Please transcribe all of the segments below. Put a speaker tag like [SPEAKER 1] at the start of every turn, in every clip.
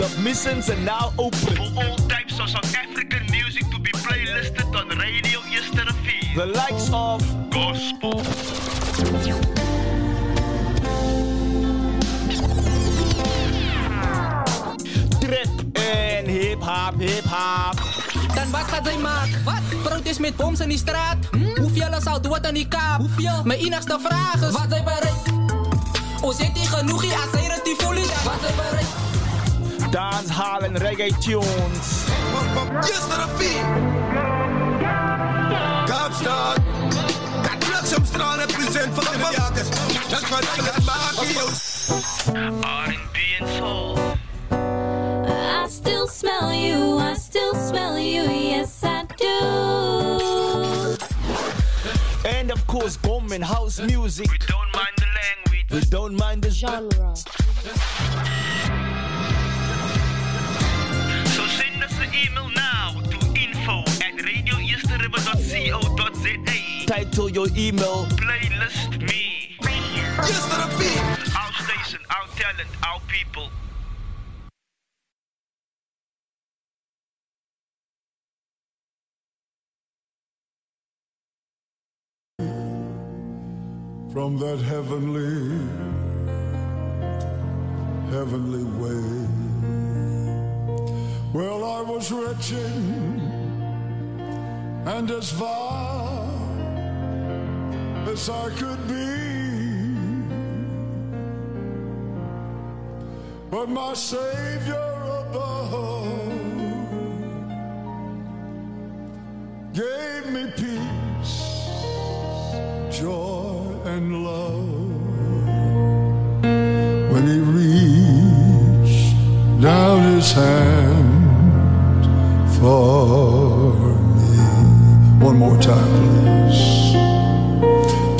[SPEAKER 1] Submissions are now open.
[SPEAKER 2] For all types of South African music to be playlisted on Radio Easter Feed.
[SPEAKER 1] The likes of
[SPEAKER 2] Gospel.
[SPEAKER 1] Trap en hip-hop, hip-hop.
[SPEAKER 3] Dan wat gaat hij maken? Wat? Protest met boms in die straat? Hm? Hoeveel zou wat aan die kaap? Hoeveel? Mijn enigste vraag is: wat hij bereikt? O, zit hij genoeg hier als hij het die volle Wat hij bereikt?
[SPEAKER 1] Dancehall en reggae tunes.
[SPEAKER 4] Yes, naar een feet. Kaapstad. Dat Bliksem represent voor de jagers. Dat wat ik het maken,
[SPEAKER 2] R&B en soul.
[SPEAKER 5] I still smell you, I still smell you, yes I do.
[SPEAKER 1] And of course, bomb and house music.
[SPEAKER 2] We don't mind the language.
[SPEAKER 1] We don't mind the
[SPEAKER 5] Genre.
[SPEAKER 2] Email now to info at radioeasterriver.co.za.
[SPEAKER 1] Title your email.
[SPEAKER 2] Playlist me.
[SPEAKER 4] Yes, naar een.
[SPEAKER 2] Our station, our talent, our people.
[SPEAKER 6] from that heavenly, heavenly way. Well, I was wretched and as vile as I could be. But my Savior above gave me peace joy and love when he reached down his hand for me. One more time, please.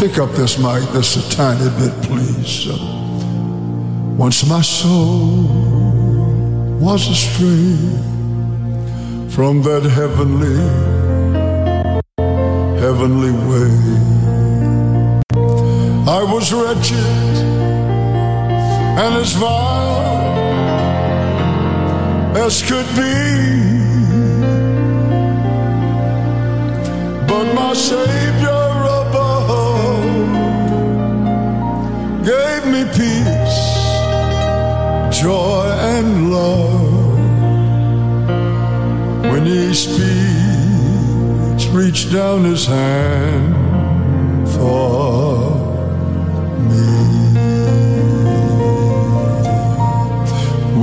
[SPEAKER 6] Pick up this mic just a tiny bit, please. Once my soul was astray from that heavenly heavenly way. I was wretched and as vile as could be, my Savior above gave me peace, joy, and love when He speaks reach down his hand for me.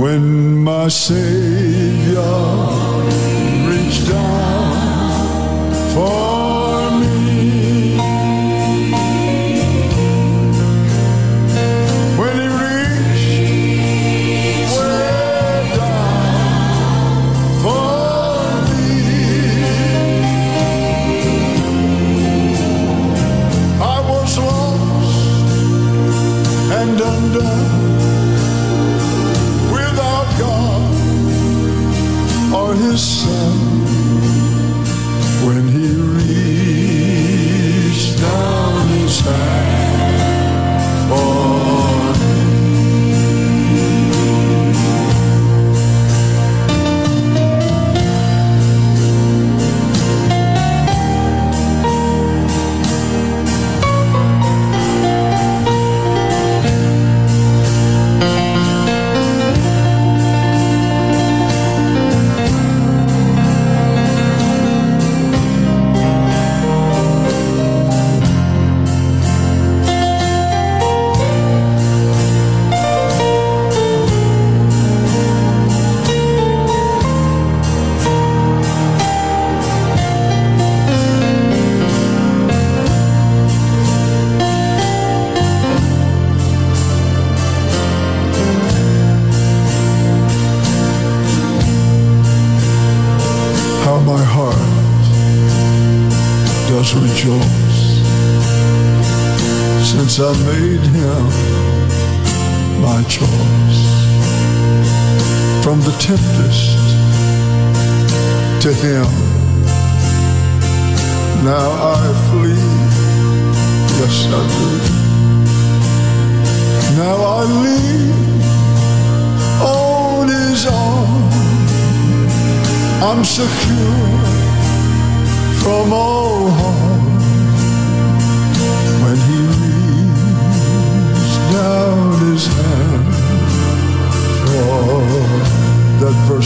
[SPEAKER 6] When my Savior reached down for and undone without God or His Son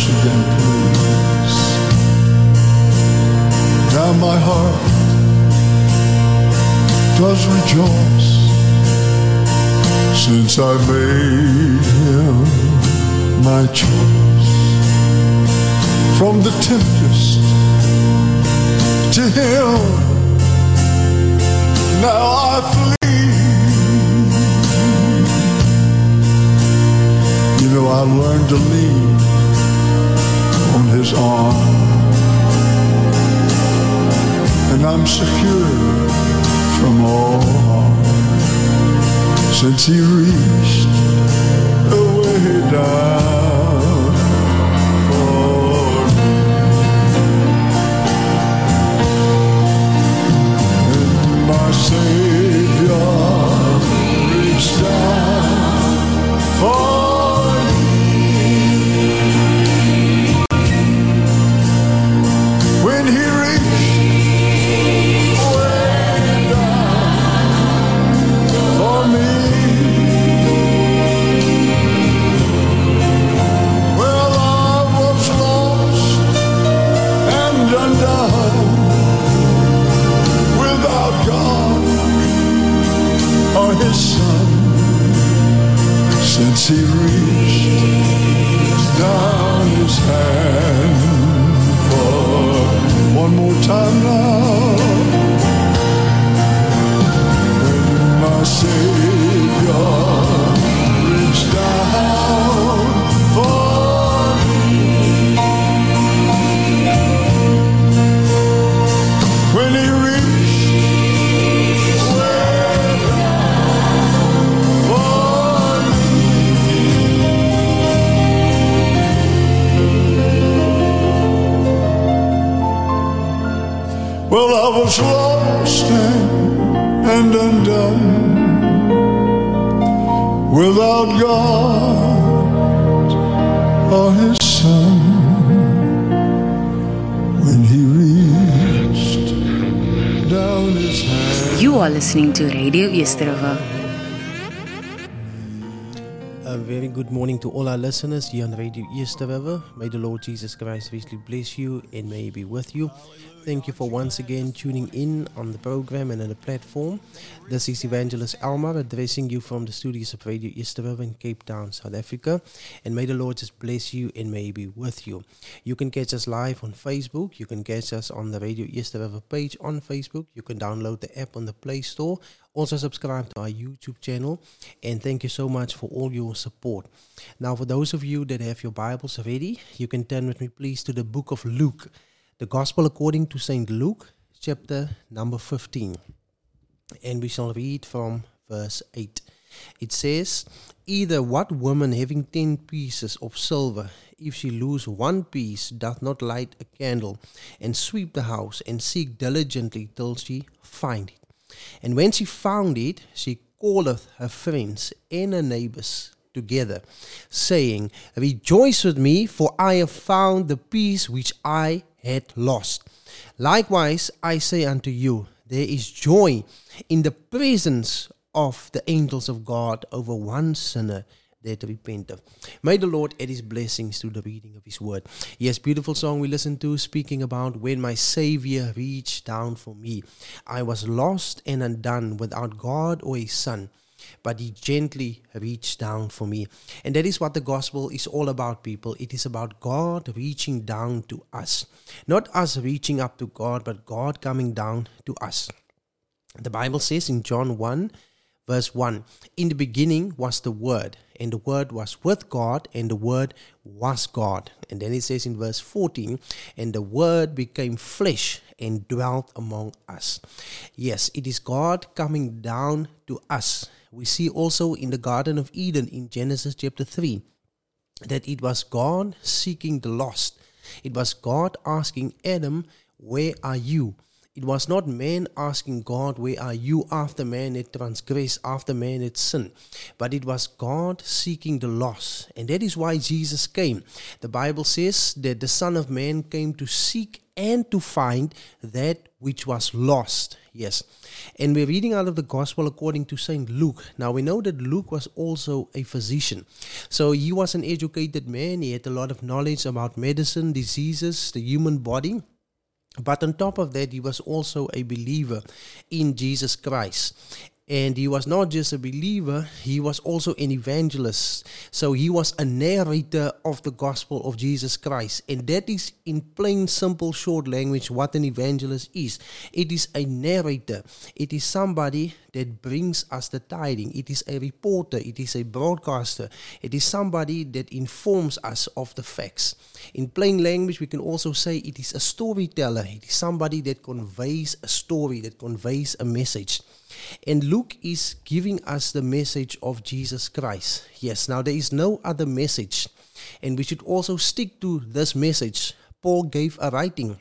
[SPEAKER 6] again, please. Now my heart does rejoice since I made him my choice. From the tempest to him, now I flee. You know, I learned to lean on his arm, and I'm secure from all harm since he reached away down for me. And my Savior reached down for since He reached down His hand for one more time now. When my Savior reached down
[SPEAKER 7] listening to Radio Yesterova.
[SPEAKER 8] A very good morning to all our listeners here on Radio Easterwever. May the Lord Jesus Christ richly bless you and may He be with you. Thank you for once again tuning in on the program and on the platform. This is Evangelist Elmar addressing you from the studios of Radio Easterwever in Cape Town, South Africa. And may the Lord just bless you and may be with you. You can catch us live on Facebook. You can catch us on the Radio Easterwever page on Facebook. You can download the app on the Play Store. Also subscribe to our YouTube channel. And thank you so much for all your support. Now, for those of you that have your Bibles ready, you can turn with me, please, to the book of Luke, the Gospel according to St. Luke, chapter number 15. And we shall read from verse 8. It says, Either what woman having ten pieces of silver, if she lose one piece, doth not light a candle, and sweep the house, and seek diligently till she find it. And when she found it, she calleth her friends and her neighbors together, saying, Rejoice with me, for I have found the piece which I had lost. Likewise, I say unto you, there is joy in the presence of the angels of God over one sinner that repenteth. May the Lord add his blessings to the reading of his word. Yes, beautiful song we listened to speaking about when my Savior reached down for me. I was lost and undone without God or his Son but he gently reached down for me. And that is what the gospel is all about, people. It is about God reaching down to us. Not us reaching up to God, but God coming down to us. The Bible says in John 1, verse 1 In the beginning was the Word, and the Word was with God, and the Word was God. And then it says in verse 14, And the Word became flesh and dwelt among us. Yes, it is God coming down to us. We see also in the Garden of Eden in Genesis chapter 3 that it was God seeking the lost. It was God asking Adam, Where are you? It was not man asking God, Where are you after man had transgressed, after man had sinned? But it was God seeking the lost. And that is why Jesus came. The Bible says that the Son of Man came to seek and to find that which was lost. Yes. And we're reading out of the Gospel according to St. Luke. Now we know that Luke was also a physician. So he was an educated man. He had a lot of knowledge about medicine, diseases, the human body. But on top of that, he was also a believer in Jesus Christ. And he was not just a believer, he was also an evangelist. So he was a narrator of the gospel of Jesus Christ. And that is, in plain, simple, short language, what an evangelist is. It is a narrator, it is somebody that brings us the tiding. It is a reporter, it is a broadcaster, it is somebody that informs us of the facts. In plain language, we can also say it is a storyteller, it is somebody that conveys a story, that conveys a message. And Luke is giving us the message of Jesus Christ. Yes, now there is no other message. And we should also stick to this message. Paul gave a writing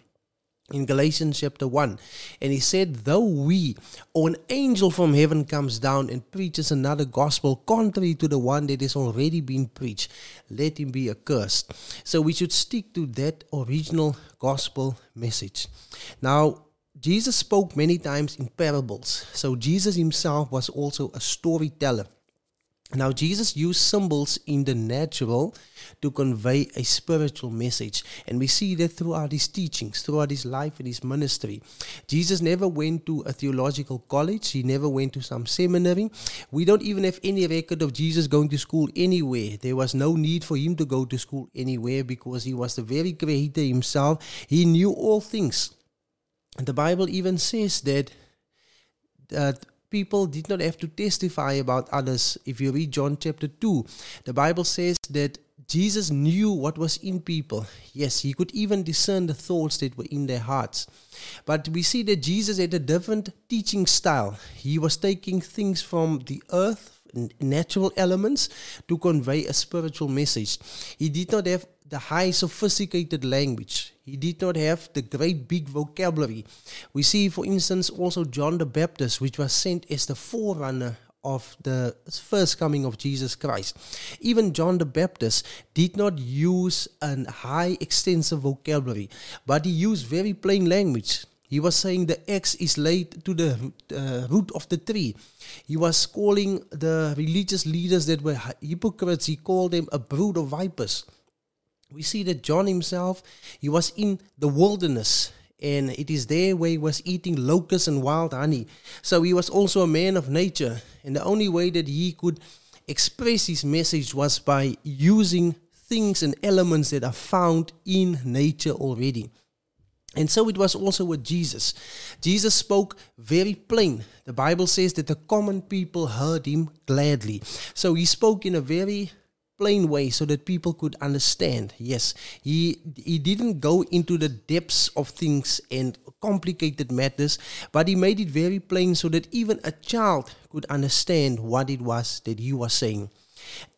[SPEAKER 8] in Galatians chapter 1. And he said, Though we or an angel from heaven comes down and preaches another gospel contrary to the one that has already been preached, let him be accursed. So we should stick to that original gospel message. Now, Jesus spoke many times in parables. So Jesus himself was also a storyteller. Now, Jesus used symbols in the natural to convey a spiritual message. And we see that throughout his teachings, throughout his life and his ministry. Jesus never went to a theological college, he never went to some seminary. We don't even have any record of Jesus going to school anywhere. There was no need for him to go to school anywhere because he was the very creator himself. He knew all things. The Bible even says that that people did not have to testify about others. If you read John chapter 2, the Bible says that Jesus knew what was in people. Yes, he could even discern the thoughts that were in their hearts. But we see that Jesus had a different teaching style. He was taking things from the earth, natural elements, to convey a spiritual message. He did not have the high sophisticated language. He did not have the great big vocabulary. We see, for instance, also John the Baptist, which was sent as the forerunner of the first coming of Jesus Christ. Even John the Baptist did not use a high extensive vocabulary, but he used very plain language. He was saying the axe is laid to the uh, root of the tree. He was calling the religious leaders that were hypocrites, he called them a brood of vipers we see that John himself, he was in the wilderness and it is there where he was eating locusts and wild honey. So he was also a man of nature, and the only way that he could express his message was by using things and elements that are found in nature already. And so it was also with Jesus. Jesus spoke very plain. The Bible says that the common people heard him gladly. So he spoke in a very plain way so that people could understand. Yes, he he didn't go into the depths of things and complicated matters, but he made it very plain so that even a child could understand what it was that he was saying.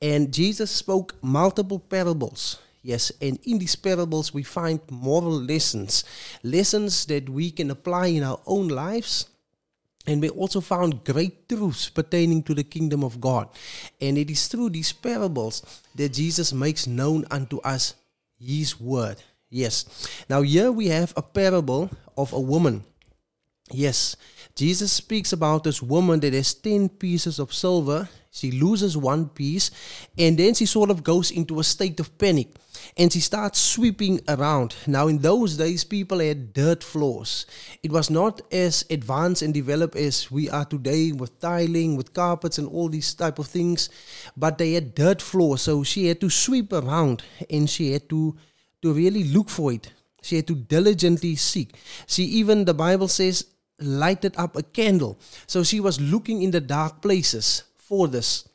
[SPEAKER 8] And Jesus spoke multiple parables. Yes, and in these parables we find moral lessons, lessons that we can apply in our own lives and we also found great truths pertaining to the kingdom of God. And it is through these parables that Jesus makes known unto us his word. Yes. Now, here we have a parable of a woman. Yes. Jesus speaks about this woman that has 10 pieces of silver. She loses one piece and then she sort of goes into a state of panic and she starts sweeping around. Now, in those days, people had dirt floors. It was not as advanced and developed as we are today with tiling, with carpets, and all these type of things, but they had dirt floors. So she had to sweep around and she had to, to really look for it. She had to diligently seek. She even, the Bible says, lighted up a candle. So she was looking in the dark places for this.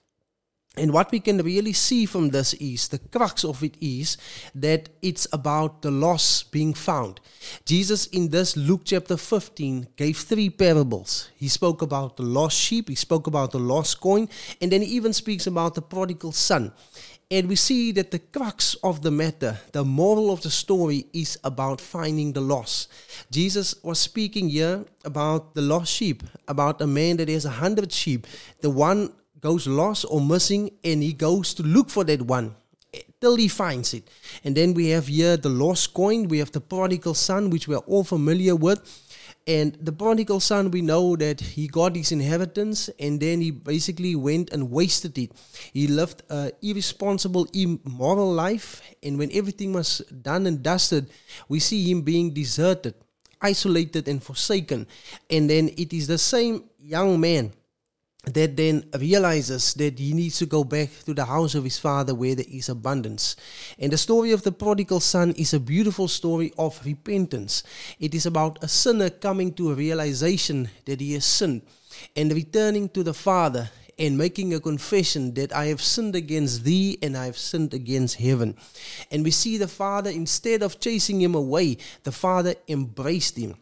[SPEAKER 8] And what we can really see from this is the crux of it is that it's about the loss being found. Jesus, in this Luke chapter 15, gave three parables. He spoke about the lost sheep, he spoke about the lost coin, and then he even speaks about the prodigal son. And we see that the crux of the matter, the moral of the story, is about finding the lost. Jesus was speaking here about the lost sheep, about a man that has a hundred sheep. The one goes lost or missing, and he goes to look for that one till he finds it. And then we have here the lost coin, we have the prodigal son, which we are all familiar with. And the prodigal son, we know that he got his inheritance and then he basically went and wasted it. He lived an irresponsible, immoral life. And when everything was done and dusted, we see him being deserted, isolated, and forsaken. And then it is the same young man that then realizes that he needs to go back to the house of his father where there is abundance. And the story of the prodigal son is a beautiful story of repentance. It is about a sinner coming to a realization that he has sinned and returning to the father and making a confession that I have sinned against thee and I have sinned against heaven. And we see the father, instead of chasing him away, the father embraced him.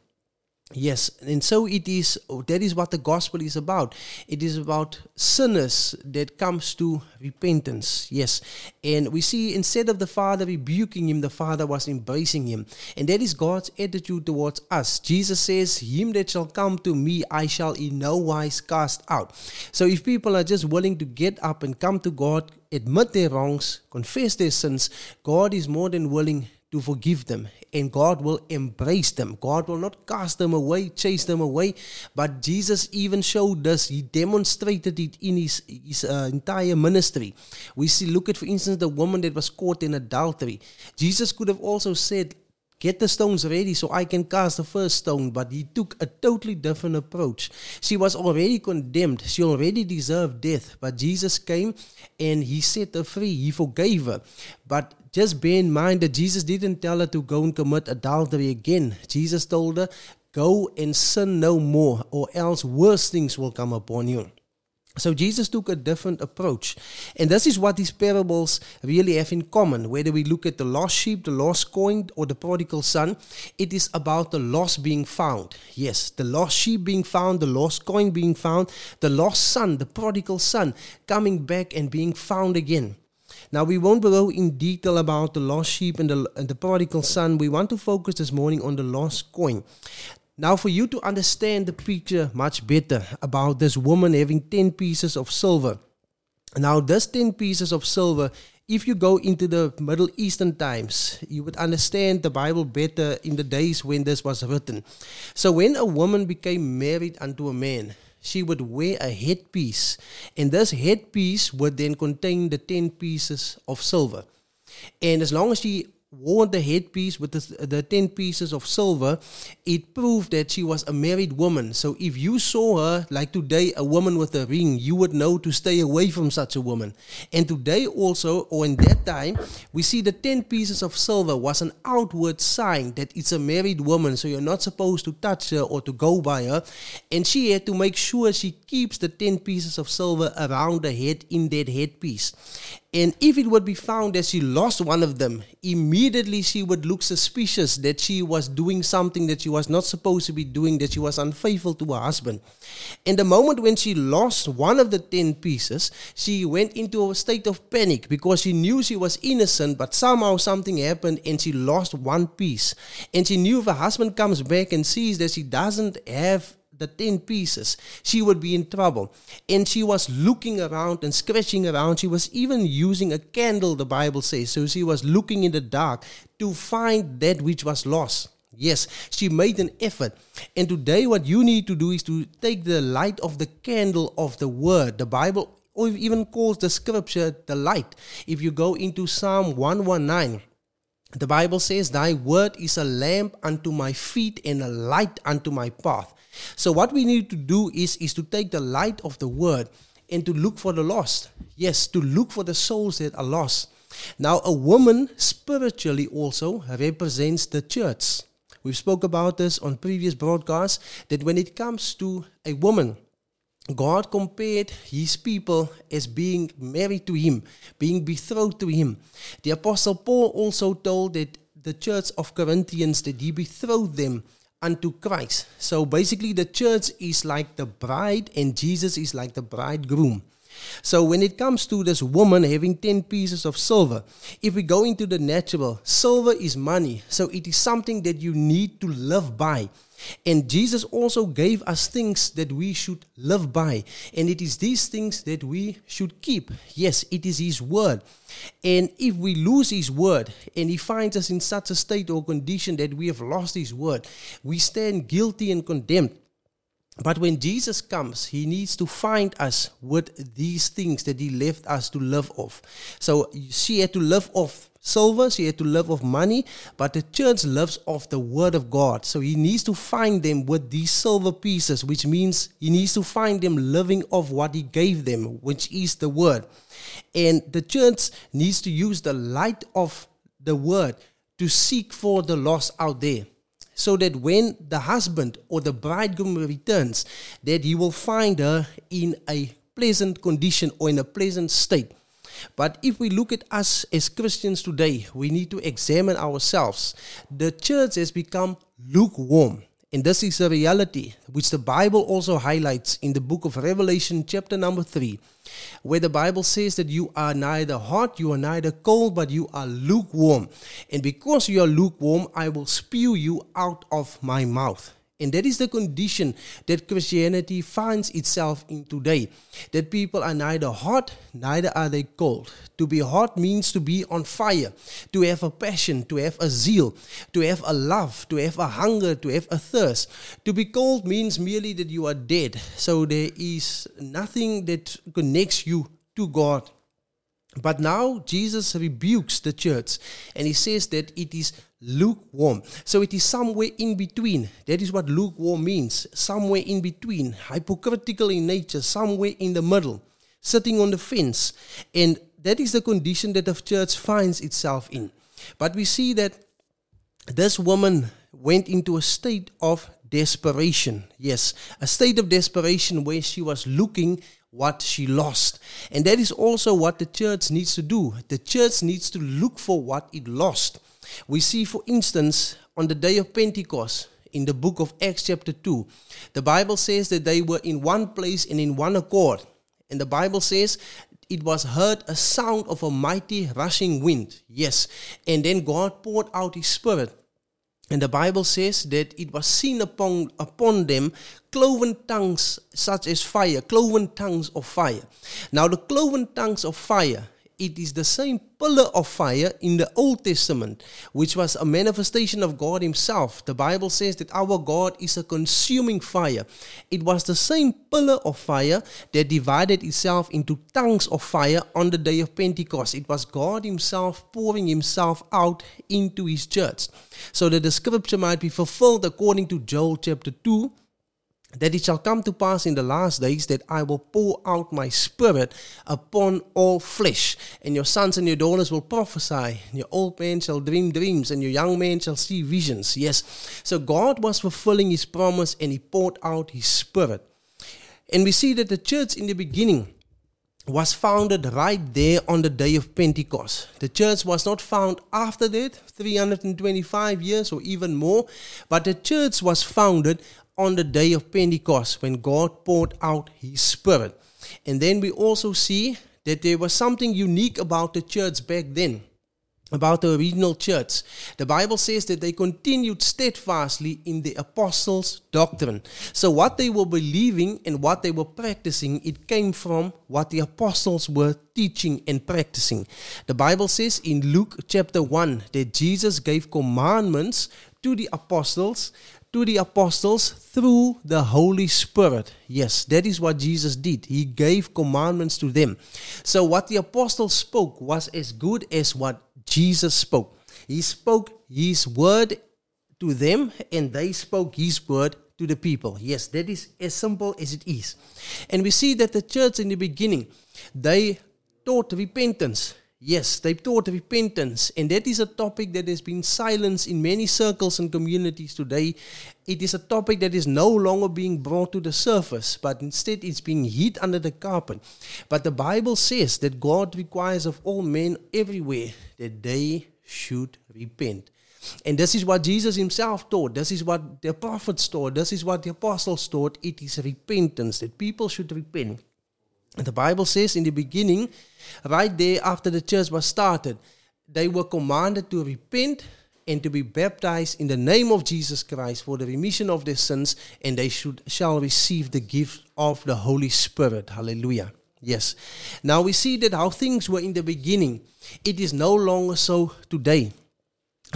[SPEAKER 8] Yes, and so it is. That is what the gospel is about. It is about sinners that comes to repentance. Yes, and we see instead of the father rebuking him, the father was embracing him, and that is God's attitude towards us. Jesus says, "Him that shall come to me, I shall in no wise cast out." So if people are just willing to get up and come to God, admit their wrongs, confess their sins, God is more than willing to forgive them and God will embrace them. God will not cast them away, chase them away, but Jesus even showed us, he demonstrated it in his, his uh, entire ministry. We see, look at, for instance, the woman that was caught in adultery. Jesus could have also said, Get the stones ready so I can cast the first stone. But he took a totally different approach. She was already condemned. She already deserved death. But Jesus came and he set her free. He forgave her. But just bear in mind that Jesus didn't tell her to go and commit adultery again. Jesus told her, Go and sin no more, or else worse things will come upon you. So Jesus took a different approach. And this is what these parables really have in common. Whether we look at the lost sheep, the lost coin, or the prodigal son, it is about the lost being found. Yes, the lost sheep being found, the lost coin being found, the lost son, the prodigal son, coming back and being found again. Now, we won't go in detail about the lost sheep and the, and the prodigal son. We want to focus this morning on the lost coin. Now, for you to understand the picture much better about this woman having 10 pieces of silver. Now, this 10 pieces of silver, if you go into the Middle Eastern times, you would understand the Bible better in the days when this was written. So, when a woman became married unto a man, she would wear a headpiece, and this headpiece would then contain the 10 pieces of silver. And as long as she wore the headpiece with the, the 10 pieces of silver, it proved that she was a married woman. So if you saw her, like today, a woman with a ring, you would know to stay away from such a woman. And today also, or in that time, we see the 10 pieces of silver was an outward sign that it's a married woman. So you're not supposed to touch her or to go by her. And she had to make sure she keeps the 10 pieces of silver around her head in that headpiece. And if it would be found that she lost one of them, immediately she would look suspicious that she was doing something that she was not supposed to be doing, that she was unfaithful to her husband. And the moment when she lost one of the 10 pieces, she went into a state of panic because she knew she was innocent, but somehow something happened and she lost one piece. And she knew if her husband comes back and sees that she doesn't have the 10 pieces, she would be in trouble. And she was looking around and scratching around. She was even using a candle, the Bible says. So she was looking in the dark to find that which was lost. Yes, she made an effort. And today, what you need to do is to take the light of the candle of the word. The Bible or even calls the scripture the light. If you go into Psalm 119, the Bible says, Thy word is a lamp unto my feet and a light unto my path. So what we need to do is is to take the light of the word and to look for the lost. Yes, to look for the souls that are lost. Now a woman spiritually also represents the church. We've spoke about this on previous broadcasts that when it comes to a woman, God compared his people as being married to him, being betrothed to him. The apostle Paul also told that the church of Corinthians that he betrothed them unto Christ. So basically, the church is like the bride, and Jesus is like the bridegroom. So when it comes to this woman having 10 pieces of silver, if we go into the natural, silver is money. So it is something that you need to live by. And Jesus also gave us things that we should live by. And it is these things that we should keep. Yes, it is His word. And if we lose His word and He finds us in such a state or condition that we have lost His word, we stand guilty and condemned. But when Jesus comes, he needs to find us with these things that he left us to live off. So she had to live off silver, she had to live off money, but the church lives off the word of God. So he needs to find them with these silver pieces, which means he needs to find them living off what he gave them, which is the word. And the church needs to use the light of the word to seek for the lost out there so that when the husband or the bridegroom returns that he will find her in a pleasant condition or in a pleasant state but if we look at us as Christians today, we need to examine ourselves. The church has become lukewarm. And this is a reality which the Bible also highlights in the book of Revelation, chapter number 3, where the Bible says that you are neither hot, you are neither cold, but you are lukewarm. And because you are lukewarm, I will spew you out of my mouth. And that is the condition that Christianity finds itself in today. That people are neither hot, neither are they cold. To be hot means to be on fire, to have a passion, to have a zeal, to have a love, to have a hunger, to have a thirst. To be cold means merely that you are dead. So there is nothing that connects you to God. But now Jesus rebukes the church and he says that it is lukewarm. So it is somewhere in between. That is what lukewarm means. Somewhere in between. Hypocritical in nature, somewhere in the middle, sitting on the fence. And that is the condition that the church finds itself in. But we see that this woman went into a state of desperation. Yes, a state of desperation where she was looking what she lost. And that is also what the church needs to do. The church needs to look for what it lost. We see, for instance, on the day of Pentecost, in the book of Acts, chapter 2, the Bible says that they were in one place and in one accord. And the Bible says it was heard a sound of a mighty rushing wind. Yes. And then God poured out his spirit. And the Bible says that it was seen upon, upon them cloven tongues such as fire, cloven tongues of fire. Now, the cloven tongues of fire it is the same pillar of fire in the Old Testament, which was a manifestation of God Himself. The Bible says that our God is a consuming fire. It was the same pillar of fire that divided itself into tongues of fire on the day of Pentecost. It was God Himself pouring Himself out into His church, so that the scripture might be fulfilled according to Joel chapter 2 that it shall come to pass in the last days that I will pour out my spirit upon all flesh, and your sons and your daughters will prophesy, and your old men shall dream dreams, and your young men shall see visions. Yes. So God was fulfilling his promise and he poured out his spirit. And we see that the church in the beginning was founded right there on the day of Pentecost. The church was not found after that, 325 years or even more, but the church was founded on the day of Pentecost when God poured out his spirit. And then we also see that there was something unique about the church back then, about the original church. The Bible says that they continued steadfastly in the apostles' doctrine. So, what they were believing and what they were practicing, it came from what the apostles were teaching and practicing. The Bible says in Luke chapter 1 that Jesus gave commandments to the apostles to the apostles through the Holy Spirit. Yes, that is what Jesus did. He gave commandments to them. So, what the apostles spoke was as good as what Jesus spoke. He spoke His word to them, and they spoke His word to the people. Yes, that is as simple as it is. And we see that the church in the beginning, they taught repentance Yes, they taught repentance, and that is a topic that has been silenced in many circles and communities today. It is a topic that is no longer being brought to the surface, but instead it's being hid under the carpet. But the Bible says that God requires of all men everywhere that they should repent. And this is what Jesus himself taught. This is what the prophets taught. This is what the apostles taught. It is repentance, that people should repent. The Bible says in the beginning, right there after the church was started, they were commanded to repent and to be baptized in the name of Jesus Christ for the remission of their sins, and they should shall receive the gift of the Holy Spirit. Hallelujah. Yes. Now we see that how things were in the beginning. It is no longer so today.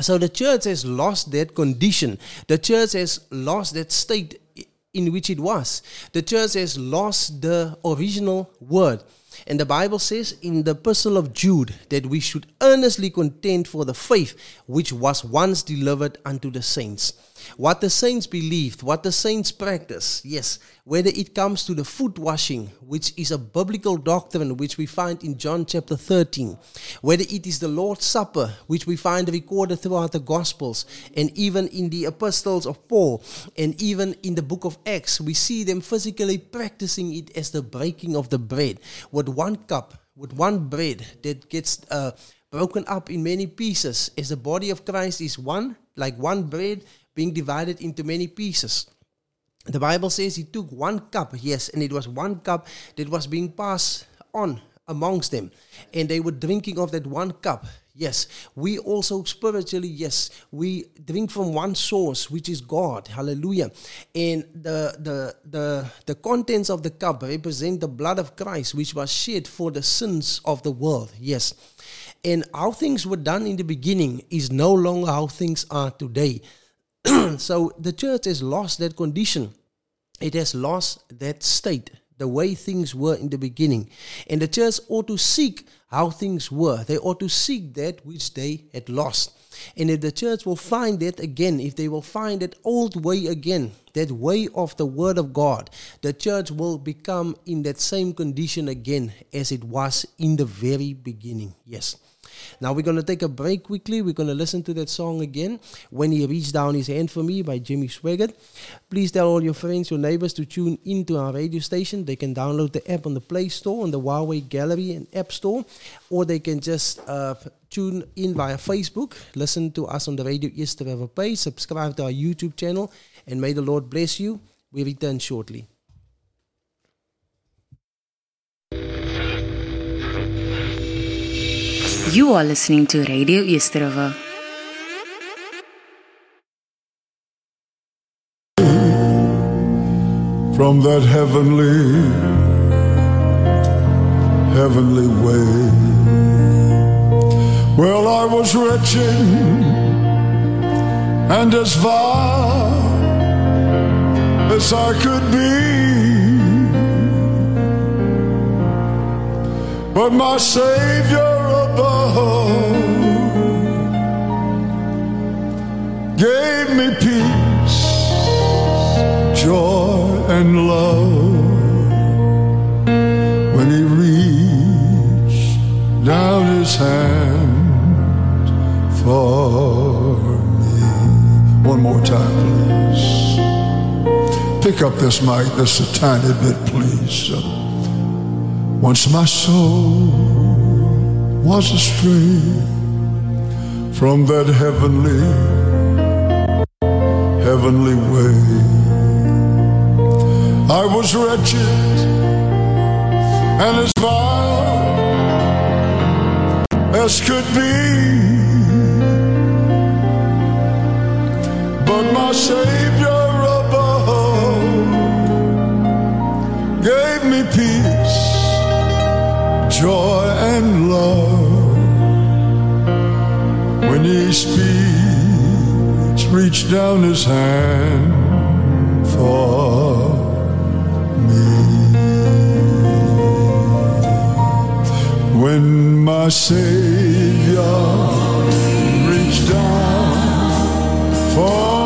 [SPEAKER 8] So the church has lost that condition. The church has lost that state in which it was. The church has lost the original word. And the Bible says in the epistle of Jude that we should earnestly contend for the faith which was once delivered unto the saints. What the saints believed, what the saints practice, yes, whether it comes to the foot washing, which is a biblical doctrine which we find in John chapter 13, whether it is the Lord's Supper, which we find recorded throughout the Gospels, and even in the epistles of Paul, and even in the book of Acts, we see them physically practicing it as the breaking of the bread. With one cup, with one bread that gets uh, broken up in many pieces, as the body of Christ is one, like one bread being divided into many pieces. The Bible says he took one cup, yes, and it was one cup that was being passed on amongst them, and they were drinking of that one cup. Yes, we also spiritually, yes, we drink from one source, which is God. Hallelujah. And the the the the contents of the cup represent the blood of Christ, which was shed for the sins of the world. Yes. And how things were done in the beginning is no longer how things are today. so the church has lost that condition. It has lost that state, the way things were in the beginning. And the church ought to seek how things were. They ought to seek that which they had lost. And if the church will find that again, if they will find that old way again, that way of the word of God, the church will become in that same condition again as it was in the very beginning. Yes. Now we're going to take a break quickly. We're going to listen to that song again, When He Reached Down His Hand for Me by Jimmy Swaggart. Please tell all your friends, your neighbors to tune into our radio station. They can download the app on the Play Store, on the Huawei Gallery and App Store, or they can just uh, tune in via Facebook, listen to us on the Radio East River page, subscribe to our YouTube channel, and may the Lord bless you. We return shortly.
[SPEAKER 7] You are listening to Radio Easterova.
[SPEAKER 6] from that heavenly, heavenly way. Well, I was wretched and as vile as I could be. But my Savior gave me peace, joy, and love when He reached down His hand for me. One more time, please. Pick up this mic just a tiny bit, please. Once my soul was astray from that heavenly, heavenly way. I was wretched and as vile as could be, but my Savior he speaks reach down his hand for me. When my savior reached down for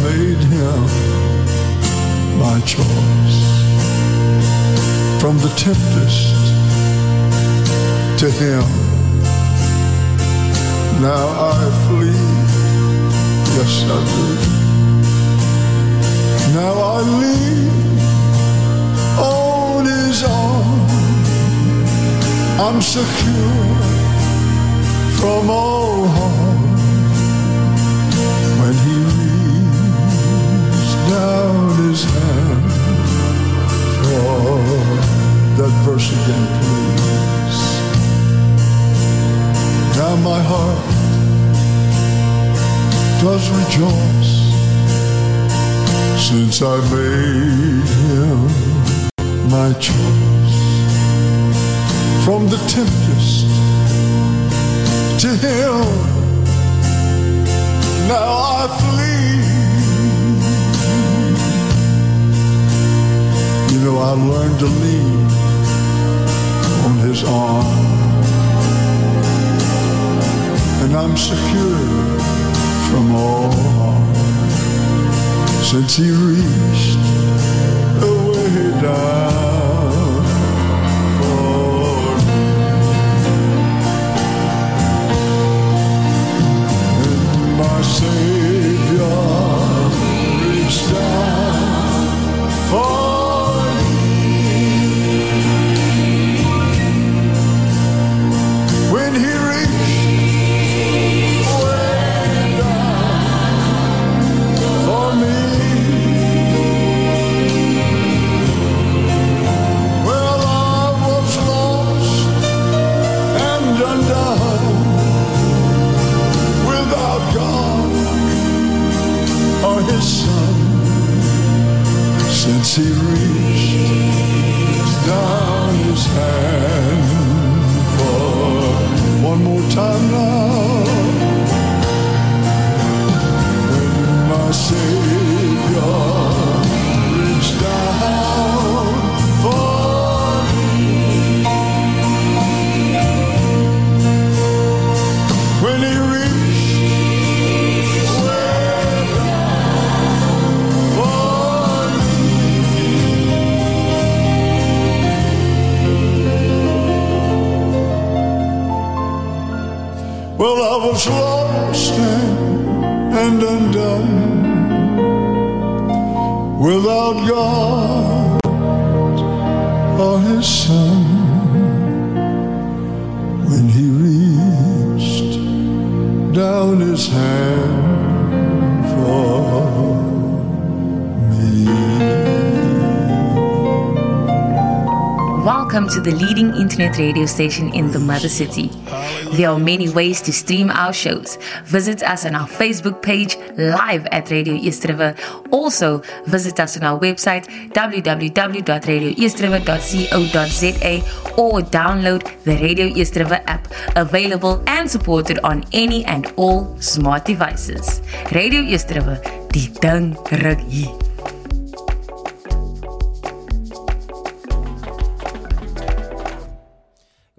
[SPEAKER 6] made him my choice. From the tempest to him, now I flee. Yes, I do. Now I lean on his arm. I'm secure I made the
[SPEAKER 7] leading internet radio station in the mother city. There are many ways to stream our shows. Visit us on our Facebook page live at Radio East River. Also, visit us on our website www.radioeastriver.co.za or download the Radio East River app, available and supported on any and all smart devices. Radio East River, die ding ruk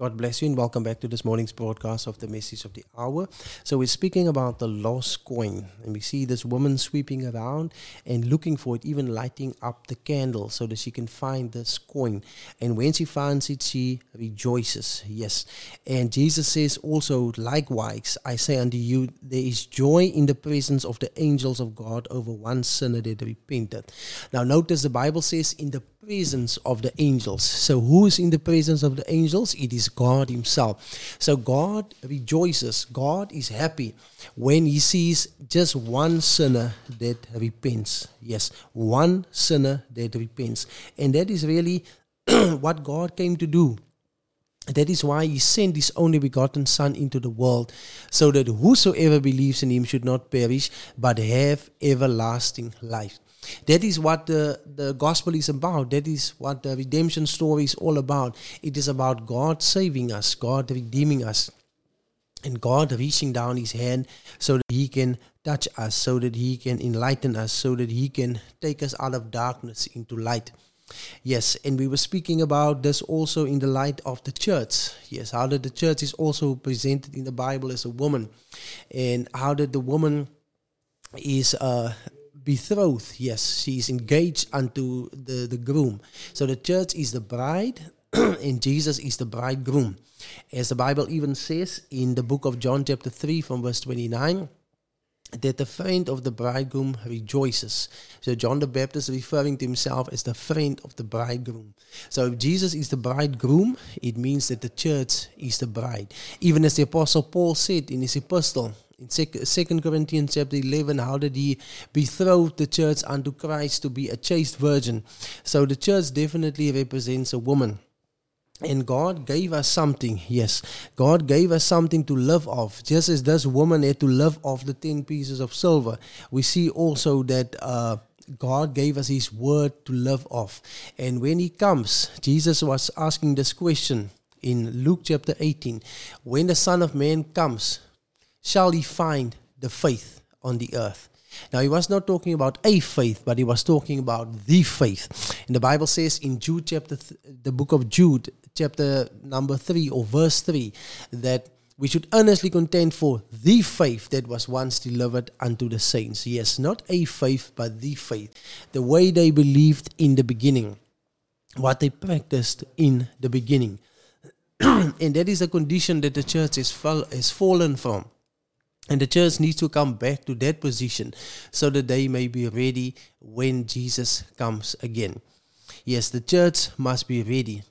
[SPEAKER 8] God bless you and welcome back to this morning's broadcast of the message of the hour. So we're speaking about the lost coin, and we see this woman sweeping around and looking for it, even lighting up the candle so that she can find this coin. And when she finds it, she rejoices. Yes. And Jesus says also, likewise, I say unto you, there is joy in the presence of the angels of God over one sinner that repented. Now notice the Bible says in the presence of the angels. So who is in the presence of the angels? It is God himself. So God rejoices. God is happy when he sees just one sinner that repents. Yes, one sinner that repents. And that is really what God came to do. That is why he sent his only begotten Son into the world, so that whosoever believes in him should not perish, but have everlasting life. That is what the, the gospel is about. That is what the redemption story is all about. It is about God saving us, God redeeming us, and God reaching down his hand so that he can touch us, so that he can enlighten us, so that he can take us out of darkness into light. Yes, and we were speaking about this also in the light of the church. Yes, how that the church is also presented in the Bible as a woman, and how that the woman is uh, betrothed. Yes, she is engaged unto the, the groom. So the church is the bride, and Jesus is the bridegroom. As the Bible even says in the book of John, chapter 3, from verse 29 that the friend of the bridegroom rejoices. So John the Baptist referring to himself as the friend of the bridegroom. So if Jesus is the bridegroom, it means that the church is the bride. Even as the apostle Paul said in his epistle in Second Corinthians chapter 11, how did he betroth the church unto Christ to be a chaste virgin? So the church definitely represents a woman. And God gave us something, yes. God gave us something to live off. Just as this woman had to live off the 10 pieces of silver, we see also that uh, God gave us His word to live off. And when He comes, Jesus was asking this question in Luke chapter 18 When the Son of Man comes, shall He find the faith on the earth? Now, he was not talking about a faith, but he was talking about the faith. And the Bible says in Jude chapter, th- the book of Jude, chapter number 3 or verse 3 that we should earnestly contend for the faith that was once delivered unto the saints. Yes, not a faith, but the faith. The way they believed in the beginning, what they practiced in the beginning. and that is a condition that the church is, fall, is fallen from. And the church needs to come back to that position so that they may be ready when Jesus comes again. Yes, the church must be ready.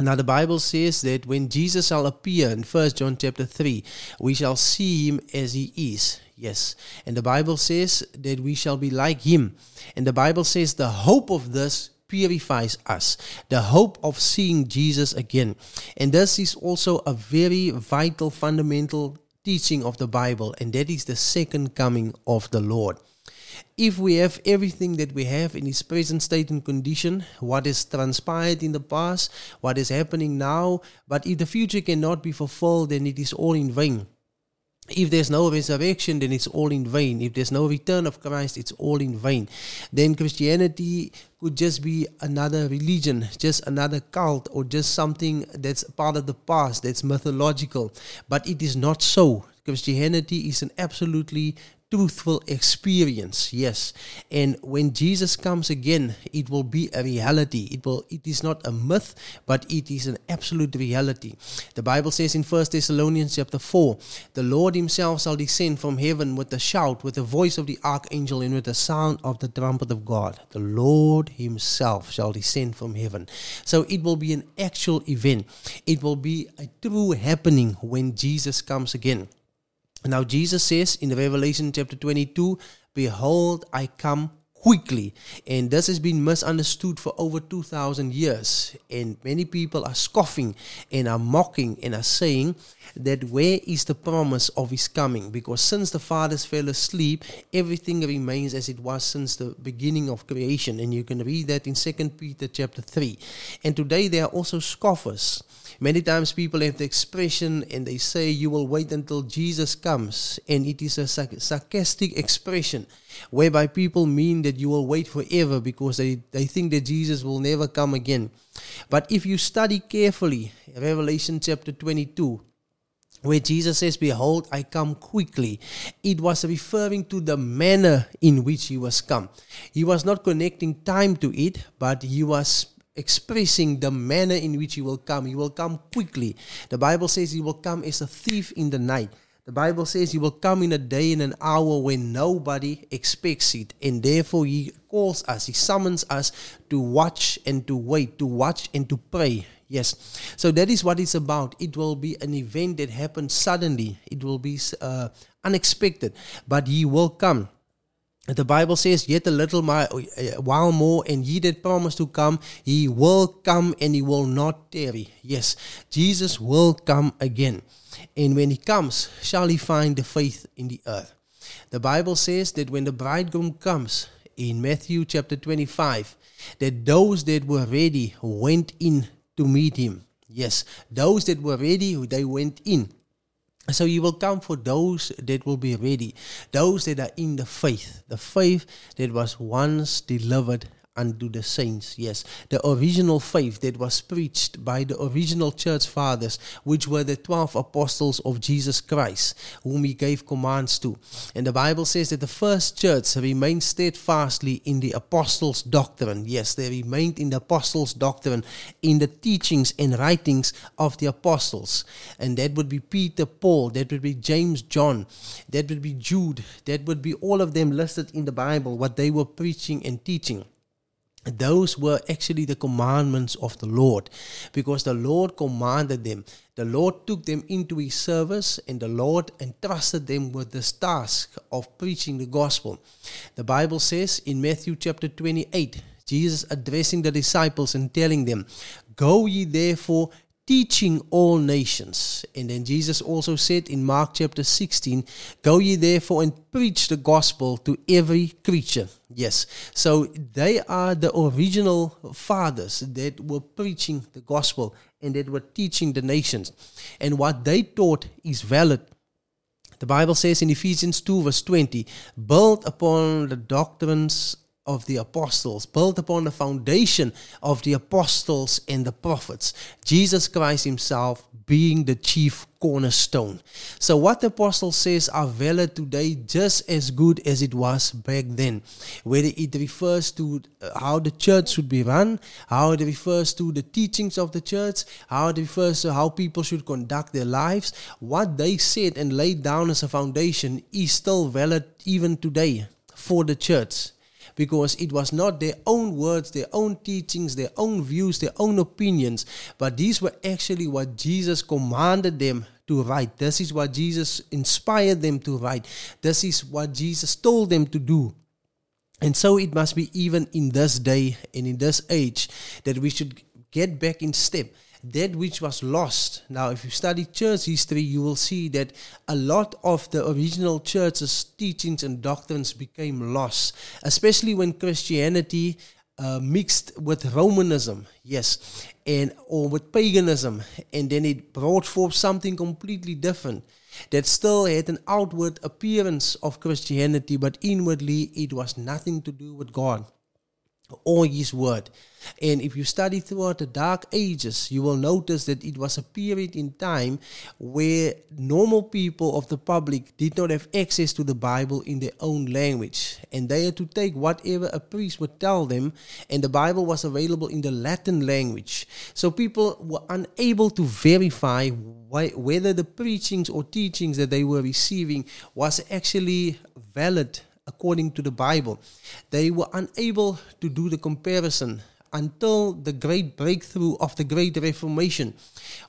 [SPEAKER 8] Now the Bible says that when Jesus shall appear in First John chapter 3, we shall see him as he is. Yes. And the Bible says that we shall be like him. And the Bible says the hope of this purifies us. The hope of seeing Jesus again. And this is also a very vital fundamental teaching of the Bible and that is the second coming of the Lord if we have everything that we have in its present state and condition, what has transpired in the past, what is happening now, but if the future cannot be fulfilled, then it is all in vain. If there's no resurrection, then it's all in vain. If there's no return of Christ, it's all in vain. Then Christianity could just be another religion, just another cult, or just something that's part of the past, that's mythological. But it is not so. Christianity is an absolutely truthful experience yes. And when jesus comes again it will be a reality. It will it is not a myth but it is an absolute reality. The bible says in First thessalonians chapter 4 the lord himself shall descend from heaven with a shout with the voice of the archangel and with the sound of the trumpet of god. The lord himself shall descend from heaven. So it will be an actual event. It will be a true happening when jesus comes again now, Jesus says in Revelation chapter 22, Behold, I come quickly. And this has been misunderstood for over 2,000 years. And many people are scoffing and are mocking and are saying that where is the promise of his coming? Because since the fathers fell asleep, everything remains as it was since the beginning of creation. And you can read that in 2 Peter chapter 3. And today there are also scoffers Many times people have the expression and they say, You will wait until Jesus comes. And it is a sarcastic expression whereby people mean that you will wait forever because they, they think that Jesus will never come again. But if you study carefully, Revelation chapter 22, where Jesus says, Behold, I come quickly. It was referring to the manner in which he was come. He was not connecting time to it, but he was expressing the manner in which he will come. He will come quickly. The Bible says he will come as a thief in the night. The Bible says he will come in a day and an hour when nobody expects it. And therefore, he calls us, he summons us to watch and to wait, to watch and to pray. Yes. So that is what it's about. It will be an event that happens suddenly, it will be uh, unexpected, but he will come. The Bible says, Yet a little uh, while more, and ye that promise to come, he will come and he will not tarry. Yes, Jesus will come again. And when he comes, shall he find the faith in the earth? The Bible says that when the bridegroom comes, in Matthew chapter 25, that those that were ready went in to meet him. Yes, those that were ready, they went in. So you will come for those that will be ready, those that are in the faith, the faith that was once delivered unto the saints. Yes, the original faith that was preached by the original church fathers, which were the 12 apostles of Jesus Christ, whom he gave commands to. And the Bible says that the first church remained steadfastly in the apostles' doctrine. Yes, they remained in the apostles' doctrine, in the teachings and writings of the apostles. And that would be Peter, Paul, that would be James, John, that would be Jude, that would be all of them listed in the Bible, what they were preaching and teaching those were actually the commandments of the Lord because the Lord commanded them. The Lord took them into his service and the Lord entrusted them with this task of preaching the gospel. The Bible says in Matthew chapter 28, Jesus addressing the disciples and telling them, Go ye therefore teaching all nations. And then Jesus also said in Mark chapter 16, Go ye therefore and preach the gospel to every creature. Yes, so they are the original fathers that were preaching the gospel and that were teaching the nations. And what they taught is valid. The Bible says in Ephesians 2, verse 20, build upon the doctrines of the apostles, built upon the foundation of the apostles and the prophets, Jesus Christ Himself being the chief cornerstone. So, what the apostle says are valid today just as good as it was back then. Whether it refers to uh, how the church should be run, how it refers to the teachings of the church, how it refers to how people should conduct their lives, what they said and laid down as a foundation is still valid even today for the church because it was not their own words, their own teachings, their own views, their own opinions, but these were actually what Jesus commanded them to write. This is what Jesus inspired them to write. This is what Jesus told them to do. And so it must be even in this day and in this age that we should get back in step that which was lost. Now, if you study church history, you will see that a lot of the original church's teachings and doctrines became lost, especially when Christianity uh, mixed with Romanism, yes, and or with paganism, and then it brought forth something completely different that still had an outward appearance of Christianity, but inwardly it was nothing to do with God or His Word. And if you study throughout the Dark Ages, you will notice that it was a period in time where normal people of the public did not have access to the Bible in their own language. And they had to take whatever a priest would tell them, and the Bible was available in the Latin language. So people were unable to verify whether the preachings or teachings that they were receiving was actually valid according to the Bible. They were unable to do the comparison until the great breakthrough of the Great Reformation,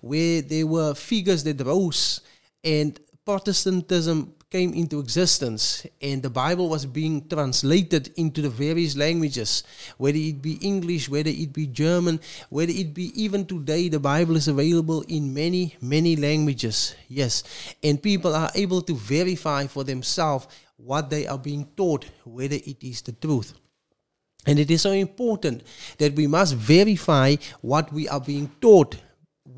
[SPEAKER 8] where there were figures that rose and Protestantism came into existence and the Bible was being translated into the various languages, whether it be English, whether it be German, whether it be even today, the Bible is available in many, many languages. Yes. And people are able to verify for themselves what they are being taught, whether it is the truth. And it is so important that we must verify what we are being taught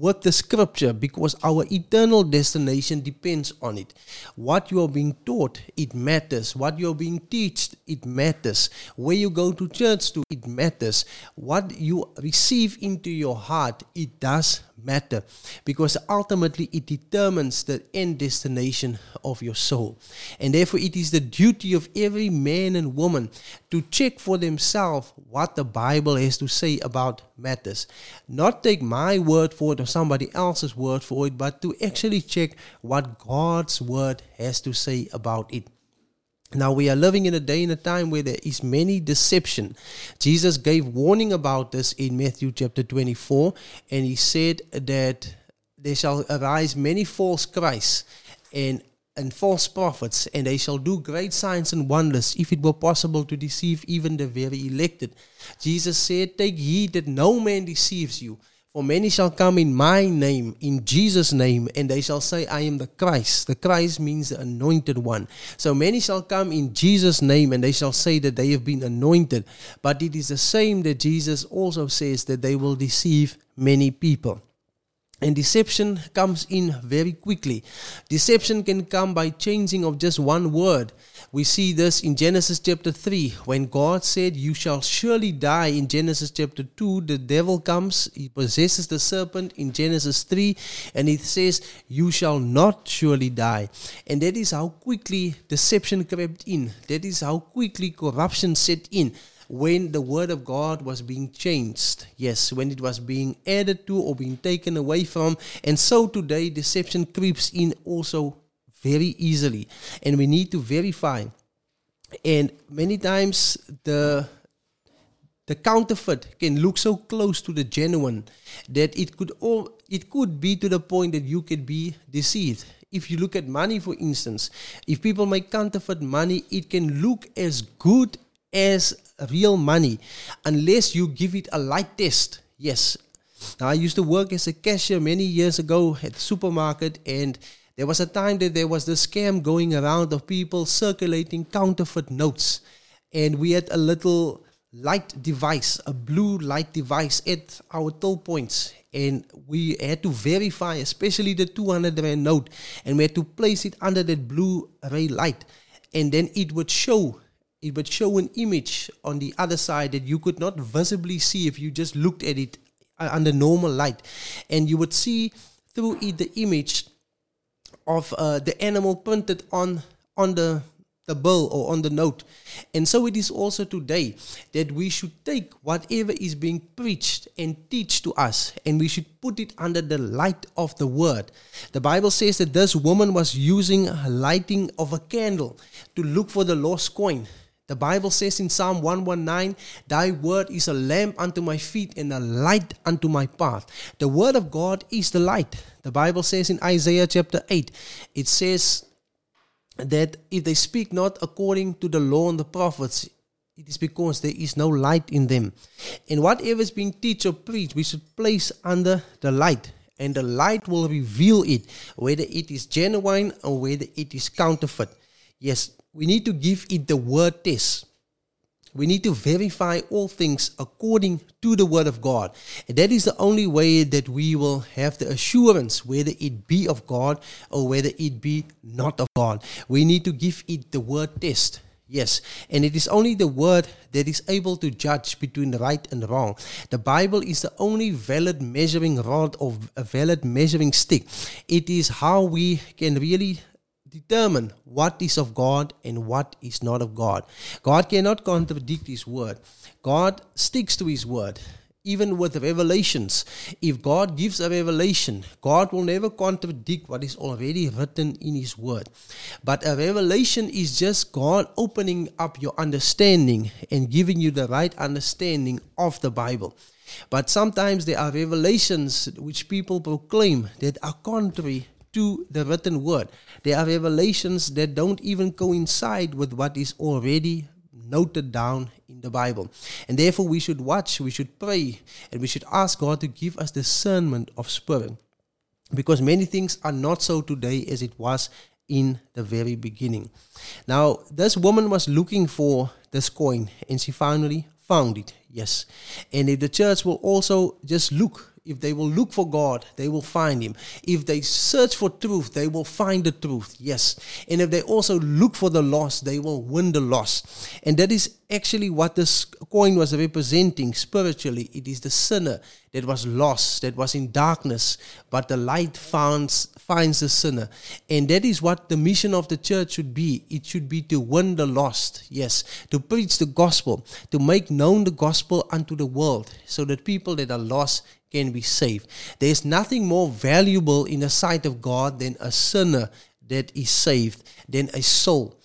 [SPEAKER 8] with the scripture because our eternal destination depends on it. What you are being taught, it matters. What you are being taught, it matters. Where you go to church to, it matters. What you receive into your heart, it does matter because ultimately it determines the end destination of your soul. And therefore, it is the duty of every man and woman to check for themselves what the Bible has to say about matters. Not take my word for it somebody else's word for it, but to actually check what God's word has to say about it. Now we are living in a day and a time where there is many deception. Jesus gave warning about this in Matthew chapter 24 and he said that there shall arise many false Christs and and false prophets and they shall do great signs and wonders if it were possible to deceive even the very elected. Jesus said take heed that no man deceives you for many shall come in my name, in Jesus' name, and they shall say, I am the Christ. The Christ means the anointed one. So many shall come in Jesus' name, and they shall say that they have been anointed. But it is the same that Jesus also says that they will deceive many people. And deception comes in very quickly. Deception can come by changing of just one word. We see this in Genesis chapter 3 when God said, You shall surely die. In Genesis chapter 2, the devil comes, he possesses the serpent in Genesis 3, and it says, You shall not surely die. And that is how quickly deception crept in, that is how quickly corruption set in when the word of God was being changed. Yes, when it was being added to or being taken away from. And so today, deception creeps in also very easily. And we need to verify. And many times, the the counterfeit can look so close to the genuine that it could all it could be to the point that you could be deceived if you look at money for instance if people make counterfeit money it can look as good as real money unless you give it a light test. Yes. Now, I used to work as a cashier many years ago at the supermarket, and there was a time that there was the scam going around of people circulating counterfeit notes. And we had a little light device, a blue light device at our toll points. And we had to verify, especially the 200 Rand note, and we had to place it under that blue ray light. And then it would show it would show an image on the other side that you could not visibly see if you just looked at it uh, under normal light. And you would see through it the image of uh, the animal printed on, on the, the bill or on the note. And so it is also today that we should take whatever is being preached and teach to us and we should put it under the light of the word. The Bible says that this woman was using lighting of a candle to look for the lost coin. The Bible says in Psalm 119, Thy word is a lamp unto my feet and a light unto my path. The word of God is the light. The Bible says in Isaiah chapter 8, it says that if they speak not according to the law and the prophets, it is because there is no light in them. And whatever is being taught or preached, we should place under the light. And the light will reveal it, whether it is genuine or whether it is counterfeit. Yes, we need to give it the word test. We need to verify all things according to the word of God. And that is the only way that we will have the assurance whether it be of God or whether it be not of God. We need to give it the word test. Yes, and it is only the word that is able to judge between right and wrong. The Bible is the only valid measuring rod or a valid measuring stick. It is how we can really determine what is of God and what is not of God. God cannot contradict His word. God sticks to His word. Even with revelations, if God gives a revelation, God will never contradict what is already written in His Word. But a revelation is just God opening up your understanding and giving you the right understanding of the Bible. But sometimes there are revelations which people proclaim that are contrary to the written word. There are revelations that don't even coincide with what is already noted down in the Bible. And therefore, we should watch, we should pray, and we should ask God to give us discernment of spirit. Because many things are not so today as it was in the very beginning. Now, this woman was looking for this coin, and she finally found it. Yes. And if the church will also just look if they will look for God, they will find Him. If they search for truth, they will find the truth. Yes. And if they also look for the lost, they will win the lost. And that is actually what this coin was representing spiritually. It is the sinner that was lost, that was in darkness, but the light finds, finds the sinner. And that is what the mission of the church should be. It should be to win the lost, yes, to preach the gospel, to make known the gospel unto the world, so that people that are lost can be saved. There is nothing more valuable in the sight of God than a sinner that is saved, than a soul.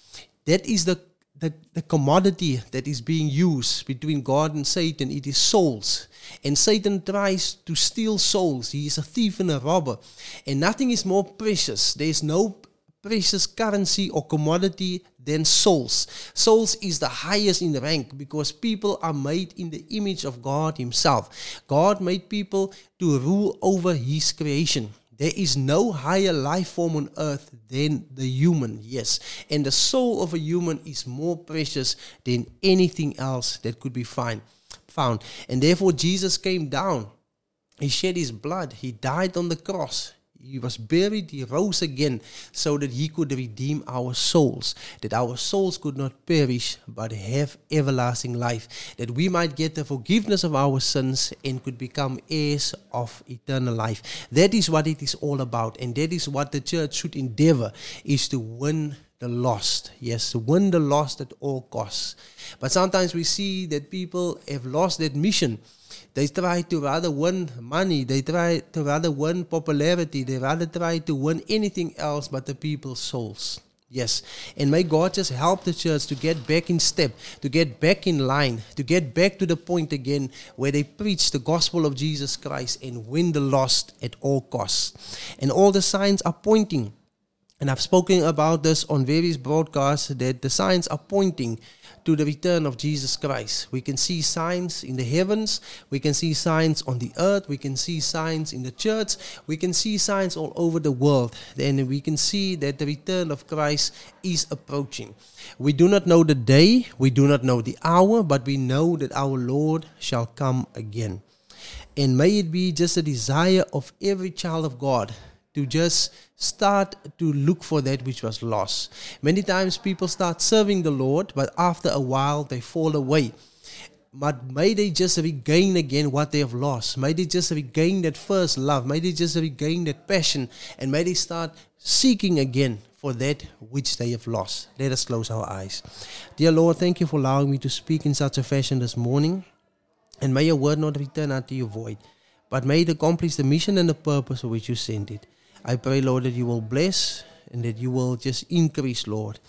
[SPEAKER 8] That is the, the, the commodity that is being used between God and Satan. It is souls. And Satan tries to steal souls. He is a thief and a robber. And nothing is more precious. There is no precious currency or commodity than souls. Souls is the highest in rank because people are made in the image of God Himself. God made people to rule over His creation. There is no higher life form on earth than the human, yes. And the soul of a human is more precious than anything else that could be find, found. And therefore, Jesus came down. He shed his blood. He died on the cross. He was buried, he rose again so that he could redeem our souls, that our souls could not perish but have everlasting life, that we might get the forgiveness of our sins and could become heirs of eternal life. That is what it is all about, and that is what the church should endeavor is to win the lost. Yes, to win the lost at all costs. But sometimes we see that people have lost that mission. They try to rather win money. They try to rather win popularity. They rather try to win anything else but the people's souls. Yes. And may God just help the church to get back in step, to get back in line, to get back to the point again where they preach the gospel of Jesus Christ and win the lost at all costs. And all the signs are pointing. And I've spoken about this on various broadcasts that the signs are pointing to the return of Jesus Christ. We can see signs in the heavens, we can see signs on the earth, we can see signs in the church, we can see signs all over the world. Then we can see that the return of Christ is approaching. We do not know the day, we do not know the hour, but we know that our Lord shall come again. And may it be just a desire of every child of God to just start to look for that which was lost. Many times people start serving the Lord, but after a while they fall away. But may they just regain again what they have lost. May they just regain that first love. May they just regain that passion. And may they start seeking again for that which they have lost. Let us close our eyes. Dear Lord, thank you for allowing me to speak in such a fashion this morning. And may your word not return unto you void, but may it accomplish the mission and the purpose for which you sent it. I pray, Lord, that you will bless and that you will just increase, Lord.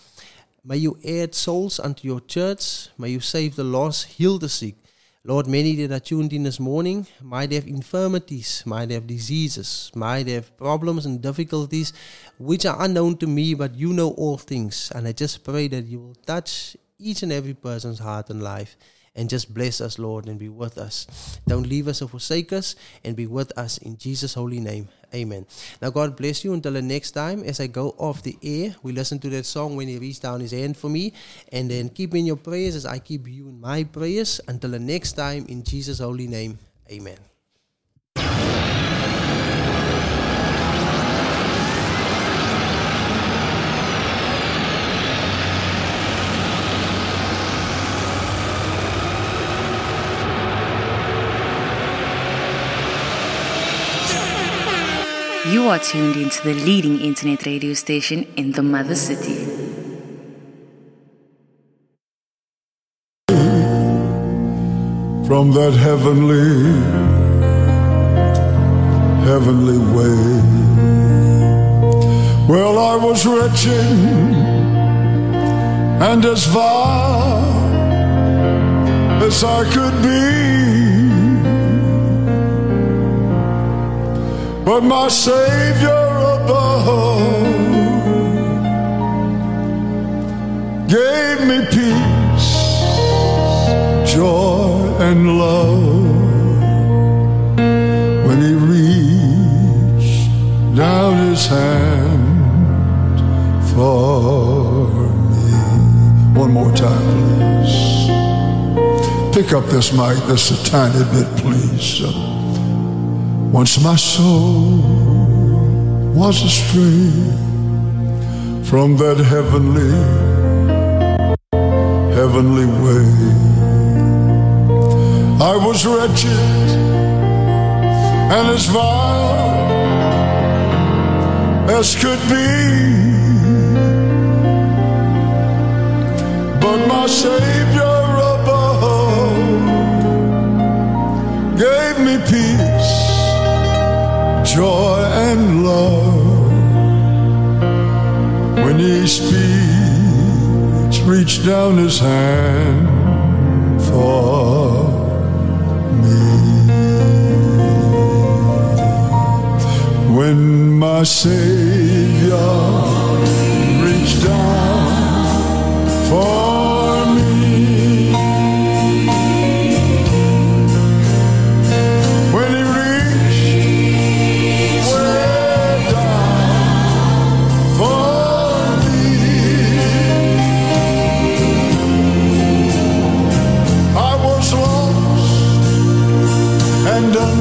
[SPEAKER 8] May you add souls unto your church. May you save the lost, heal the sick. Lord, many that are tuned in this morning might have infirmities, might have diseases, might have problems and difficulties which are unknown to me, but you know all things. And I just pray that you will touch each and every person's heart and life and just bless us, Lord, and be with us. Don't leave us or forsake us, and be with us in Jesus' holy name. Amen. Now, God bless you until the next time. As I go off the air, we listen to that song when He reached down His hand for me. And then keep in your prayers as I keep you in my prayers. Until the next time, in Jesus' holy name. Amen.
[SPEAKER 7] You are tuned into the leading internet radio station in the mother city.
[SPEAKER 6] from that heavenly, heavenly way. Well, I was wretched and as vile as I could be. But my Savior above gave me peace joy and love when he reached down his hand for me. One more time, please. Pick up this mic just a tiny bit, please. Once my soul was astray from that heavenly, heavenly way. I was wretched and as vile as could be. But my Savior above gave me peace, joy, and love when He speaks, reach down His hand for me. when my Savior reached down for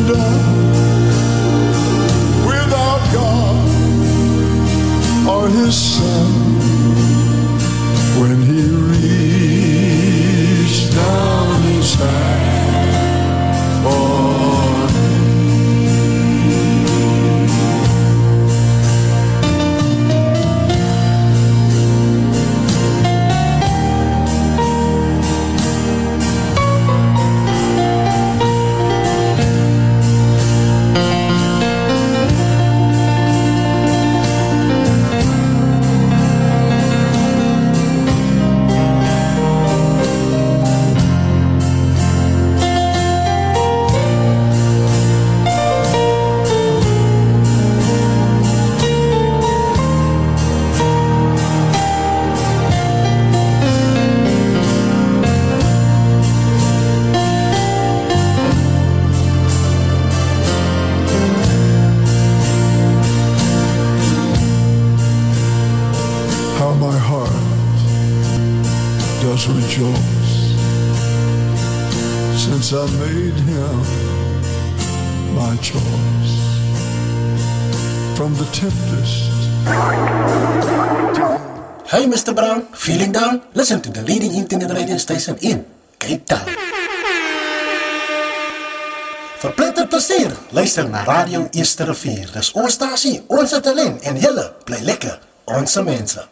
[SPEAKER 6] and
[SPEAKER 9] 2001 Cape Town. Verpletter plesier, luister na Radio Eerste Rivier. Dis ons stasie, ons talent en julle bly lekker, ons mense.